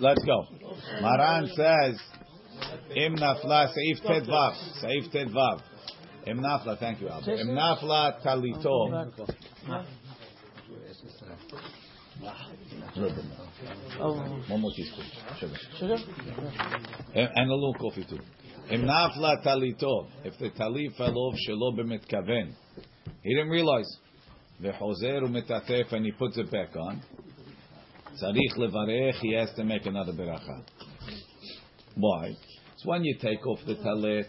Let's go. Maran says, Im nafla seif tedvav. Seif tedvav. Im nafla, thank you, Albert. Im nafla talito. And, a little coffee too. Im nafla talito. If the talit fell off, shelo b'mitkaven. He didn't realize. V'chozer u'metatef, and he puts it back on. Tzarich levarech, he has to make another beracha. Why? It's when you take off the talit,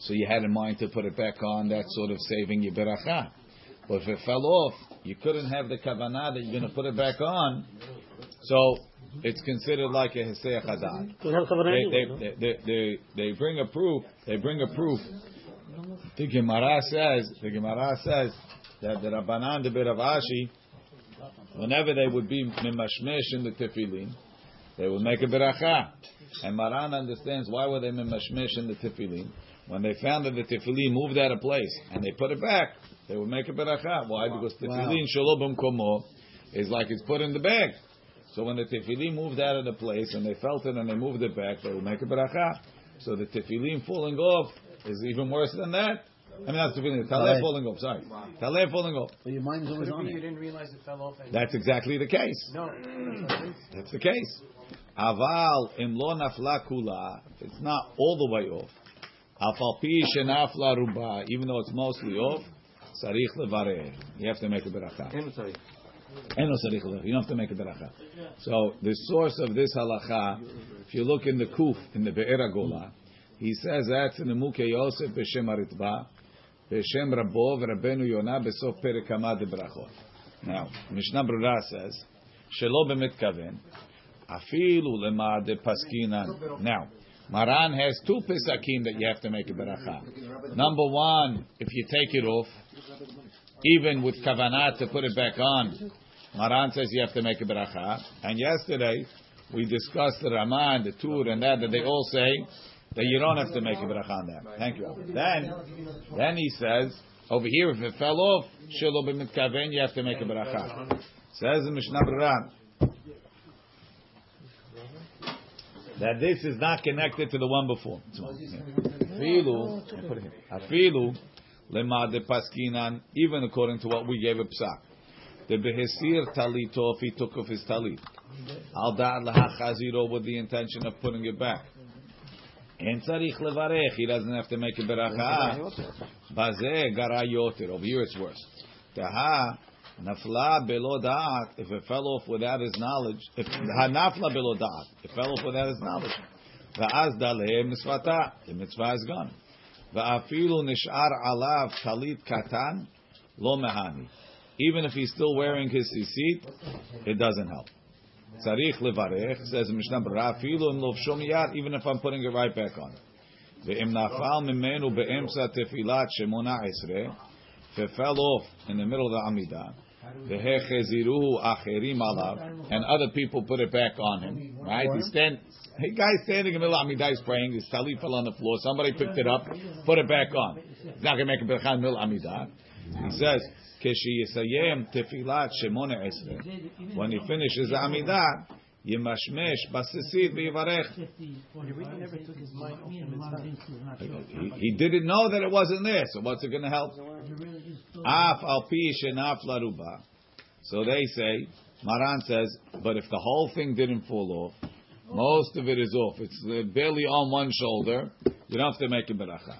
so you had in mind to put it back on, that's sort of saving your beracha. But if it fell off, you couldn't have the kavanah that you're going to put it back on, so it's considered like a heseh hadat. They, they, they, they, they bring a proof. They bring a proof. The Gemara says. The Gemara says that the Rabbanan, the bit of Ashi, whenever they would be mimashmesh in the tefillin, they would make a beracha. And Maran understands why were they mimashmesh in the tefillin. When they found that the tefillin moved out of place and they put it back, they would make a beracha. Why? Because tefillin shalom komo is like it's put in the bag. So when the tefillin moved out of the place and they felt it and they moved it back, they would make a beracha. So the tefillin falling off is even worse than that. I mean, that's not tefillin, taleh falling off. Sorry, taleh falling off. But your mind is always on it. You didn't realize it fell off. and- That's exactly the case. No. That's the case. Aval im lo nafla kula. It's not all the way off, afal pi shenafla ruba. Even though it's mostly off, sarich levareh. You have to make a beracha. Eno tzarich. Eno sarich levareh. You don't have to make a beracha. So the source of this halacha, if you look in the kuf in the Be'er Gola, he says that's in the Muke Yosef b'shem Aritba, b'shem Rabbo v'Rabbeinu Yonah b'sof Perek Hamad Brachot. Now, Mishnah Brura says, shelo b'mitkaven, afilu lema de paskinan. Now, Maran has two pesakim that you have to make a beracha. Number one, if you take it off, even with kavanah to put it back on, Maran says you have to make a beracha. And yesterday we discussed the Ramah and the Tur and that that they all say that you don't have to make a beracha on that. Thank you. Then, then he says over here if it fell off, shelo b'mitkaven, you have to make a beracha. Says in Mishnah Berurah that this is not connected to the one before. Afilu, lema de paskinan, even according to what we gave a psak. The behesir talito, if he took off his talit, al da'at with the intention of putting it back. En tzarich levarech, he doesn't have to make a beracha. Bazeh garayotir. Over here it's worse. Taha nafla belo da'at. If it fell off without his knowledge, if hanafla belo da'at, it fell off without his knowledge. Va'az daleh mitzvata. The mitzvah is gone. Va'afilu nish'ar alav talit katan lo mehani. Even if he's still wearing his sisit, it doesn't help. Tzarich levarech, says Mishnah Berurah, filu im lovshom yad, even if I'm putting it right back on. Ve'im nafal mimenu be'emsa tefilat shemona esreh, fell off in the middle of the Amidah, Vehecheziruhu acherim alav, and other people put it back on him. Right? He stand, hey guy standing in the middle of Amidah, he's praying, his tali fell on the floor, somebody picked it up, put it back on. He's not going to make a berachah in the middle of Amidah. He says, "Keshiyisayem tefilat shemone esrei." When he finishes the Amidah, Yemashmesh basisid v'yivarech. He, he didn't know that it wasn't there, so what's it going to help? Af al pi shenaf laruba. So they say, Maran says, but if the whole thing didn't fall off, most of it is off. It's barely on one shoulder. You don't have to make a beracha.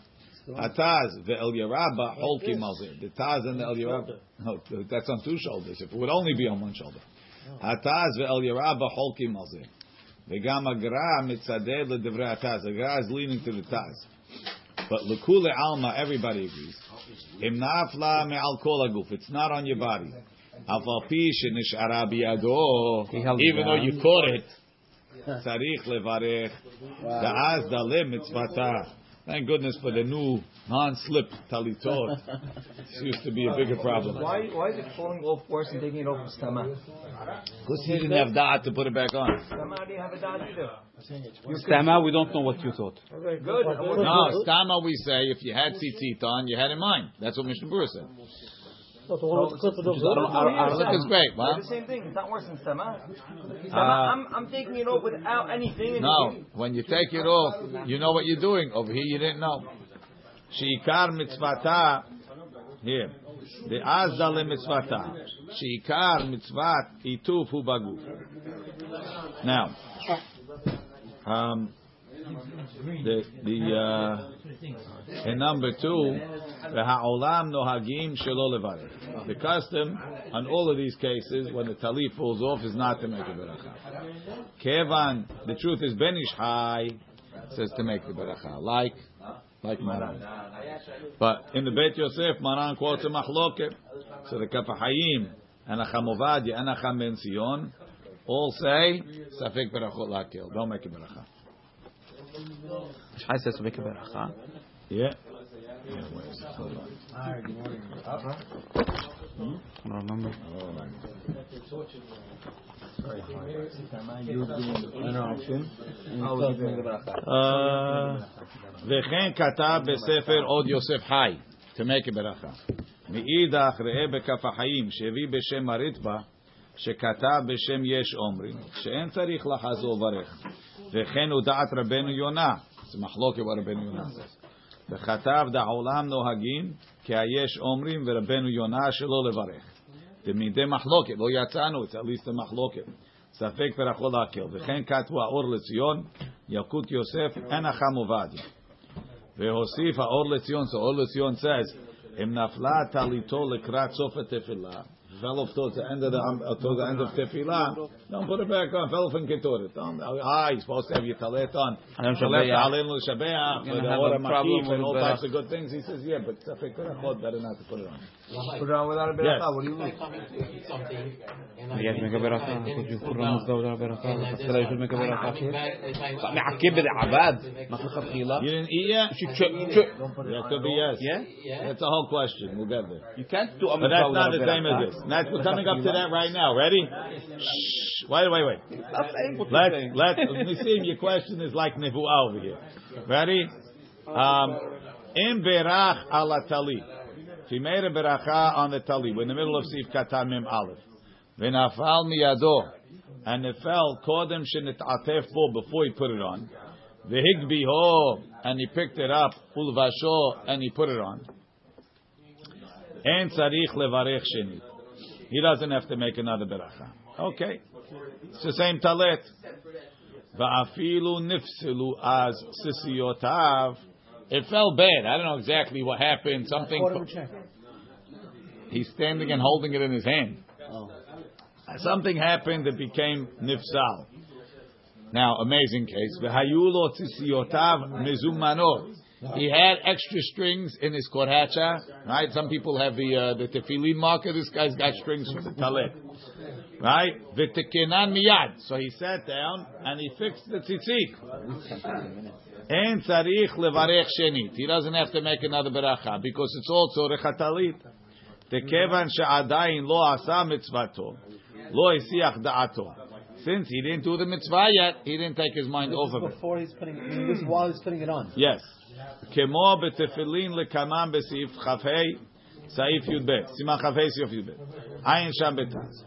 Ataz the El Yerabba holki malzir. The Taz and the El Yerabba. No, that's on two shoulders. If it would only be on one shoulder. Ataz the El Yerabba holki malzir. V'gam agra mitzadeh ledevrei Ataz. The Agra is leaning to the Taz. But lekule alma, everybody agrees. Im nafla me'al kol aguf. It's not on your body. Afal pi shenishara biyado. He held it Even though down. you caught it. Tzarich levarech. Da'az dalim mitzvata. Thank goodness for the new non-slip talitot. This used to be a bigger problem. Why, why is it falling off worse than taking it off with stama? Because he didn't have da'at to put it back on. Stama didn't have a dad either. Stama, we don't know what you thought. Okay, good. No, stama we say if you had tzitzit on, you had in mind. That's what Mishnah Berurah said. Not the one with the clip of the I don't- I don't- I don't- Look, it's great. They're the same thing. It's not worse than stema. Stema, Uh, I'm, I'm taking it off without anything. And No, when you take it off, you know what you're doing. Over here, you didn't know. Sheikar mitzvata. Here. The azda le mitzvata. Sheikar mitzvat ituf hubagu. Now, um, the the uh, in number two, the ha'olam nohagim shelo. The custom on all of these cases, when the talit falls off, is not to make a beracha. Kevan, the truth is Ben Ish Chai says to make the beracha, like like Maran. But in the Beit Yosef, Maran quotes a machloket. So the Kaf HaChaim and Achamovadia and Acham all say Safek berachot lakil. Don't make a beracha. Shai says to make a beracha. Yeah. Yeah, wait, hold on. Hi, good morning. Up, huh? hmm? I don't remember. Oh, right. Sorry. Am I using an option? וכן כתב בספר עוד יוסף חי, תמקי ברכה. מאידך ראה בכף החיים שהביא בשם הרתבה, שכתב בשם יש אומרים, שאין צריך לחזור וברך. וכן הוא דעת רבנו יונה, זה מחלוקת ברבנו יונה. וכתב דעולם נוהגים, כי היש אומרים ורבנו יונה שלא לברך. תמידי מחלוקת, לא יצאנו, least a מחלוקת. ספק ורחול להקל. וכן כתבו האור לציון, ילקוט יוסף, אין החם עובדיה. והוסיף האור לציון, so האור לציון says, אם נפלה טליתו לקראת סוף התפילה, fell off towards the end of the uh, towards the end of tefillah, don't put it back on. Fell off in ketoret. Ah, you're supposed to have your talet on. Alem Talet shabeach. alem l'shabeach, You're for the gonna have a problem makif and all types of good things. He says, yeah, but better not to put it on. Put around without a berachah. Yes. What do you mean? You have to make a berachah because you put around without a berachah. After you should make a berachah here. معكب العباد ما خلق خيلة. You didn't eat yet. You should eat. That could be yes. Yeah. That's a whole question. We'll get there. You can't do a But that's not the same as this. That's we're coming up to that right now. Ready? Shh. Wait, wait, wait. Let let Nisim, your question is like nevuah over here. Ready? Um, in berach alatali. He made a beracha on the tali, we're in the middle of sif katan mem aleph. V'nafal miyado, and it fell kodem shenit'atef bo before he put it on. V'higbi ho, and he picked it up. Ulvasho, and he put it on. En tzarich levarech shenit. He doesn't have to make another beracha. Okay. It's the same talet. Va'afilu nifsilu as sisiyotav. It fell bad. I don't know exactly what happened. Something. He's standing and holding it in his hand. Something happened that became nifsal. Now, amazing case. V'hayulo sisiyotav mizumanot. He had extra strings in his korhacha, right? Some people have the uh, the tefillin marker. This guy's got strings for the talet, right? V'tekenan miyad. So he sat down and he fixed the tzitzit. En tzarich levarech shenit. He doesn't have to make another beracha because it's also rechatalit. Tekevan she'adayin lo asa mitzvato, lo isiach da'ato. Since he didn't do the mitzvah yet, he didn't take his mind off of it. Before he's putting it, this is while he's putting it on. Yes. כמו בתפילין לקמם בסעיף כ"ה, סעיף י"ב. סימן כ"ה סעיף י"ב. עין שם בתז.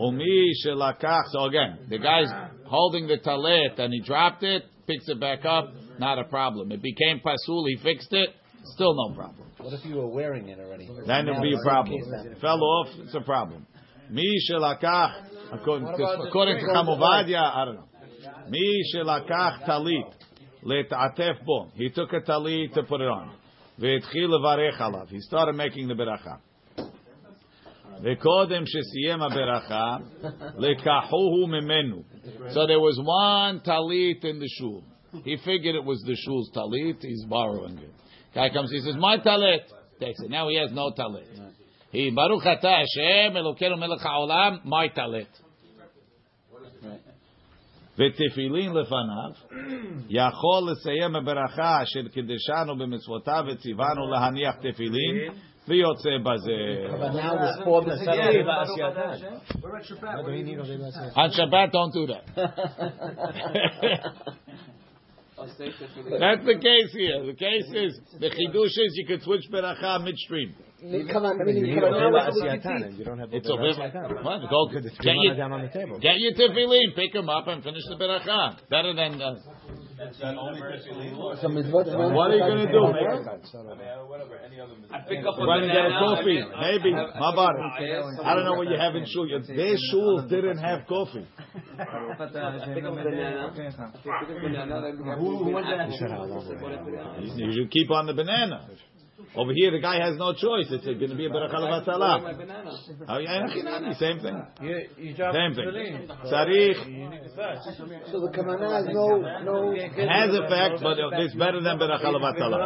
ומי שלקח, so again, the guy's holding the talet and he dropped it, picks it back up, not a problem. It became pasul, he fixed it, still no problem. What if you were wearing it already? Then it would be a problem. Fell off, it's a problem. מי שלקח, according to, according to Chamovadia, I don't know. מי שלקח טלית להתעטף בו, he took a talit to put it on. והתחיל לברך עליו. He started making the ברכה. וקודם שסיים הברכה, לקחוהו ממנו. So there was one talit in the shul. He figured it was the shul's talit, he's borrowing it. Guy comes, he says, my talit. Takes it. Now he has no talit. He, Baruch atah Hashem, Elokeinu melech haolam, my talit. ותפילין לפניו, יכול לסיים הברכה אשר קידשנו במצוותיו וציוונו להניח תפילין, ויוצא בזה. But now it's for the On Shabbat, don't do that. That's the case here. The case is, the chidush is you could switch beracha midstream. Come on, I mean, you don't have It's a river. What? Go get your, down on the table. get your tefillin, pick them up, and finish the beracha. Better than. Uh, Some mitzvot. what are you going to do? I pick up a Run and get a banana. coffee. Maybe. How about it? I don't know what you have in shul. Their shuls didn't have coffee. Pick up a banana. Pick up a banana. Who who wants? You you should keep on the banana. Over here, the guy has no choice. It's going to be a beracha levatala. Oh, yeah, Hinami, same thing. You, you drop Same the thing. link. Tzarich You need to fetch. So the kamana has no no. has effect, but it's better than beracha levatala.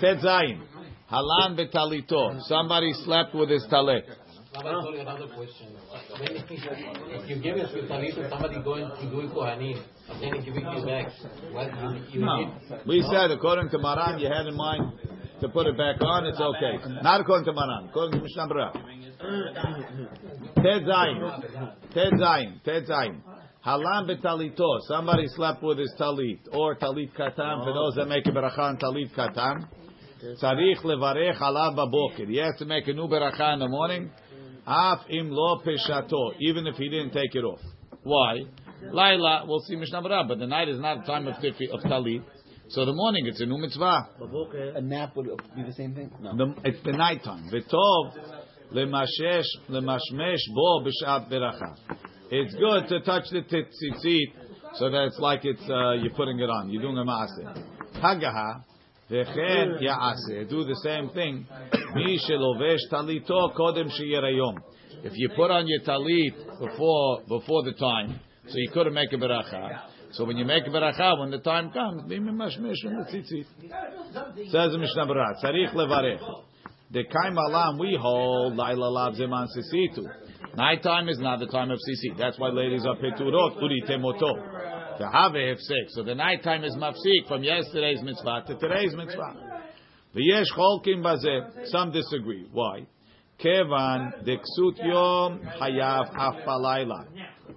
Ted Zayin. Halan betalito. Somebody slept with his talit. Now I told another question. When if you give us talit to somebody going to do kohanim, and then you give it back, what you, you No. need? We said, according to Maran, you had in mind to put it back on, it's okay. Not according to Maran, according to Mishnah Berurah. Ted Zayin. Ted Zayin. Ted Zayin. Halam betalito. Somebody slept with his talit. Or talit katan, for those that make a beracha on talit katan. Tzarich levarech alav baboker. He has to make a new beracha in the morning. Af im lo peshato. Even if he didn't take it off. Why? Laila, we'll see Mishnah Berurah, but the night is not a time of, tifi, of talit. So the morning, it's a new mitzvah. A nap would be the same thing. No. The, it's the night time. V'tov lemashesh lemashmesh bo b'shat beracha. It's good to touch the tzitzit so that it's like it's uh, you're putting it on. You're doing a maaseh. Hagaha v'chen yaaseh. Do the same thing. If you put on your talit before before the time, so you couldn't make a beracha. So when you make a beracha, when the time comes, be mimashmesh from the tzitzit. Says the Mishnah Berurah, Tzarich levarech. The kaim alam we hold laila lav zeman sisitu. Nighttime is not the time of sisi. That's why ladies are peturot uri temoto. Tehave hefsek. So the nighttime is mafsik from yesterday's mitzvah to today's mitzvah. V'yesh cholkim bazeh. Some disagree. Why? Kevan deksut yom hayav af palayla.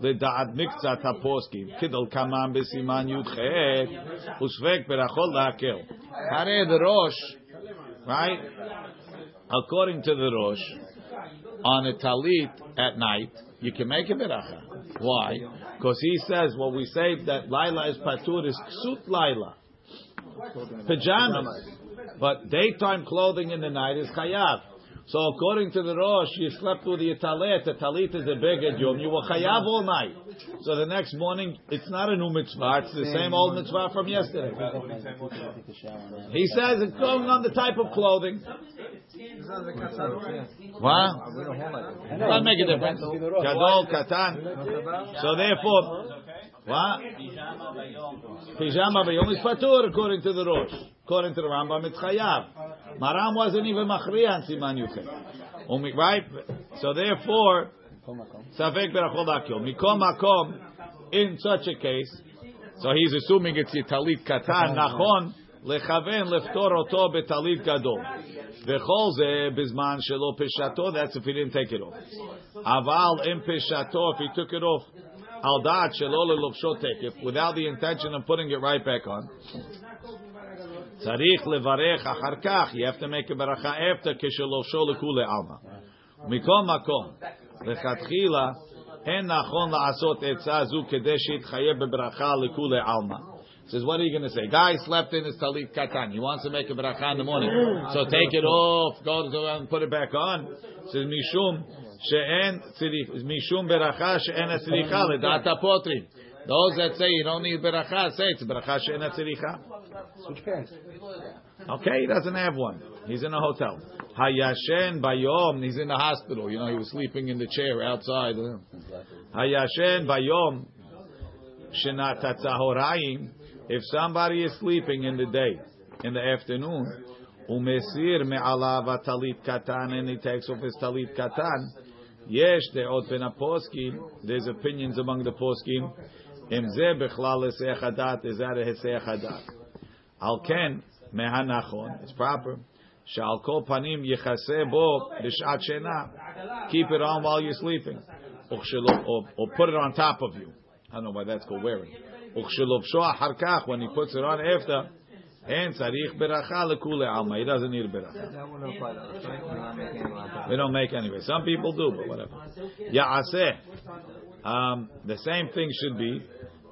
לדעת מקצת הפוסקים, כדלקמן בסימן י"ח, וספק ברכות להקל. הרי the Rosh, right? According to the Rosh, on a talit at night, you can make a beracha. Why? Because he says what we say that Laila is patur is ksut Laila, pajamas. But daytime clothing in the night is chayav. So according to the Rosh, you slept with your talit. The talit is a big yom. You were chayav all night. So the next morning, it's not a new mitzvah. It's the same old mitzvah from yesterday. He says it's going on the type of clothing. What? Doesn't make a difference. Gadol, katan. So therefore, what? Pijama bayom is patur according to the Rosh. According to the Rambam, it's chayav. Maram wasn't even machriya on siman yuchet. Um, right? So therefore, safek berachol akil. Mikom makom, in such a case, so he's assuming it's your talit katan, nachon, lechaven leftor oto betalit gadol. V'chol ze bizman shelo peshato, that's if he didn't take it off. Aval im peshato, if he took it off, al da'at shelo lelovsho tekef, without the intention of putting it right back on. Tzarich levarech achar kach, you have to make a beracha after keshelovsho lekule alma. Mikom makom, lechatchila, אין נכון לעשות עצה זו כדי שיתחייב בברכה לכולי עלמא. Says, what are you going to say? Guy slept in his talit katan. He wants to make a bracha in the morning. So take it off, go to and put it back on. Says, mishum those that say you don't need beracha, say it's beracha she'en tziricha. Switch pants. Okay, he doesn't have one. He's in a hotel. Hayashen bayom. He's in the hospital. You know, he was sleeping in the chair outside. Hayashen bayom. Shenatatzahorayim. If somebody is sleeping in the day, in the afternoon, umesir me'alav talit katan, and he takes off his talit katan. Yesh de'ot ben poskim. There's opinions among the poskim. Im ze bechlal hesech hadat. Is that a hesech hadat? Al ken mehanachon. It's proper. Shal kol panim yichase bo b'shat shena. Keep it on while you're sleeping, or, or put it on top of you. I don't know why that's called wearing. When he puts it on after, And tzarich beracha lekule alma. He doesn't need a beracha. That wouldn't apply to us, right? We're not making any law. They don't make anyway. Some people do, but whatever. Ya'aseh. Um, the same thing should be.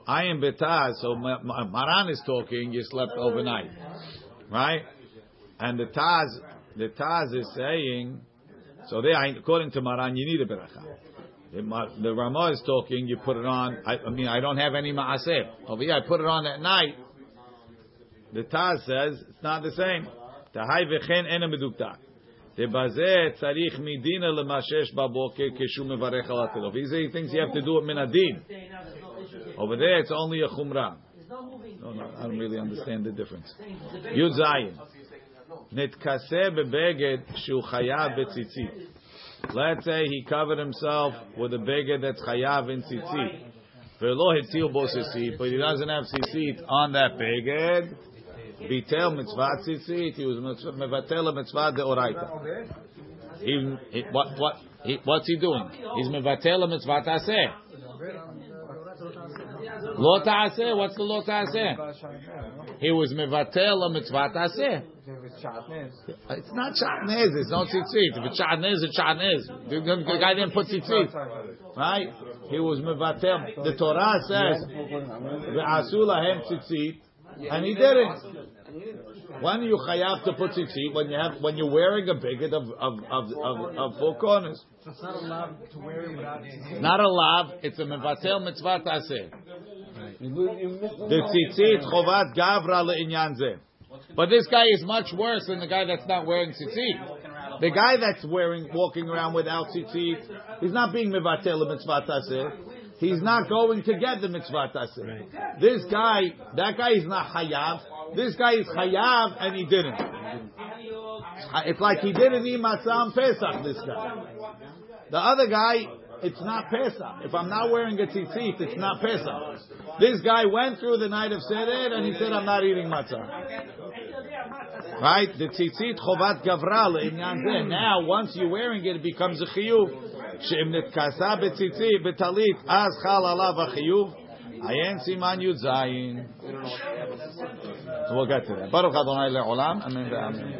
I am betaz. So Ma- Ma- Maran is talking. You slept overnight, right? And the Taz, the Taz is saying. So there, according to Maran, you need a beracha. The, the Ramah is talking. You put it on. I, I mean, I don't have any maaseh over here. I put it on at night. The Taz says it's not the same. Tahai v'chen ena medukta. Debaze tzarich midina lemashesh baboker keshu mevarech al. He says he thinks you have to do it minadin. Over there, it's only a chumrah. No, no, I don't really understand the difference. Yud Zayin. Nitkaseh bebeged shu chayav betzitzit. Let's say he covered himself with a beged that's chayav in tzitzit. But he doesn't have tzitzit on that beged. ביטל מצוות ציצית, he was mitzvah- מבטל המצווה דאורייתא. He, he, what, what, he, what's he doing? He's מבטל המצווה תעשה. לא תעשה, what's the לא תעשה? He was מבטל המצווה תעשה. It's not shatnez, it's not tzitzit. If it's shatnez, it's shatnez. The, the, the guy didn't put tzitzit. Right? He was mevatel. The Torah says, "Ve'asu lahem tzitzit," and he didn't. When you chayav to put tzitzit, when you have, when you're wearing a bigot of of of of, of four corners, It's not allowed to wear it without not a lav. It's a mevatel mitzvah taseh. The tzitzit chovat gavra le'inyan zeh. But this guy is much worse than the guy that's not wearing tzitzit. The guy that's wearing, walking around without tzitzit, he's not being mevatel a mitzvah taseh. He's not going to get the mitzvah taseh. This guy, that guy is not hayav. This guy is hayav and he didn't. It's like he didn't eat matzah on Pesach. This guy. The other guy, it's not Pesach. If I'm not wearing a tzitzit, it's not Pesach. This guy went through the night of Seder and he said, I'm not eating matzah. Right? The tzitzit chovat gavra. Now, once you're wearing it, it becomes a chiyuv. שאם נתכסה בציצית, בטלית, אז חל עליו החיוב. עיין סימן י"ז. So we'll get to that. ברוך אדוני לעולם, אמן ואמן.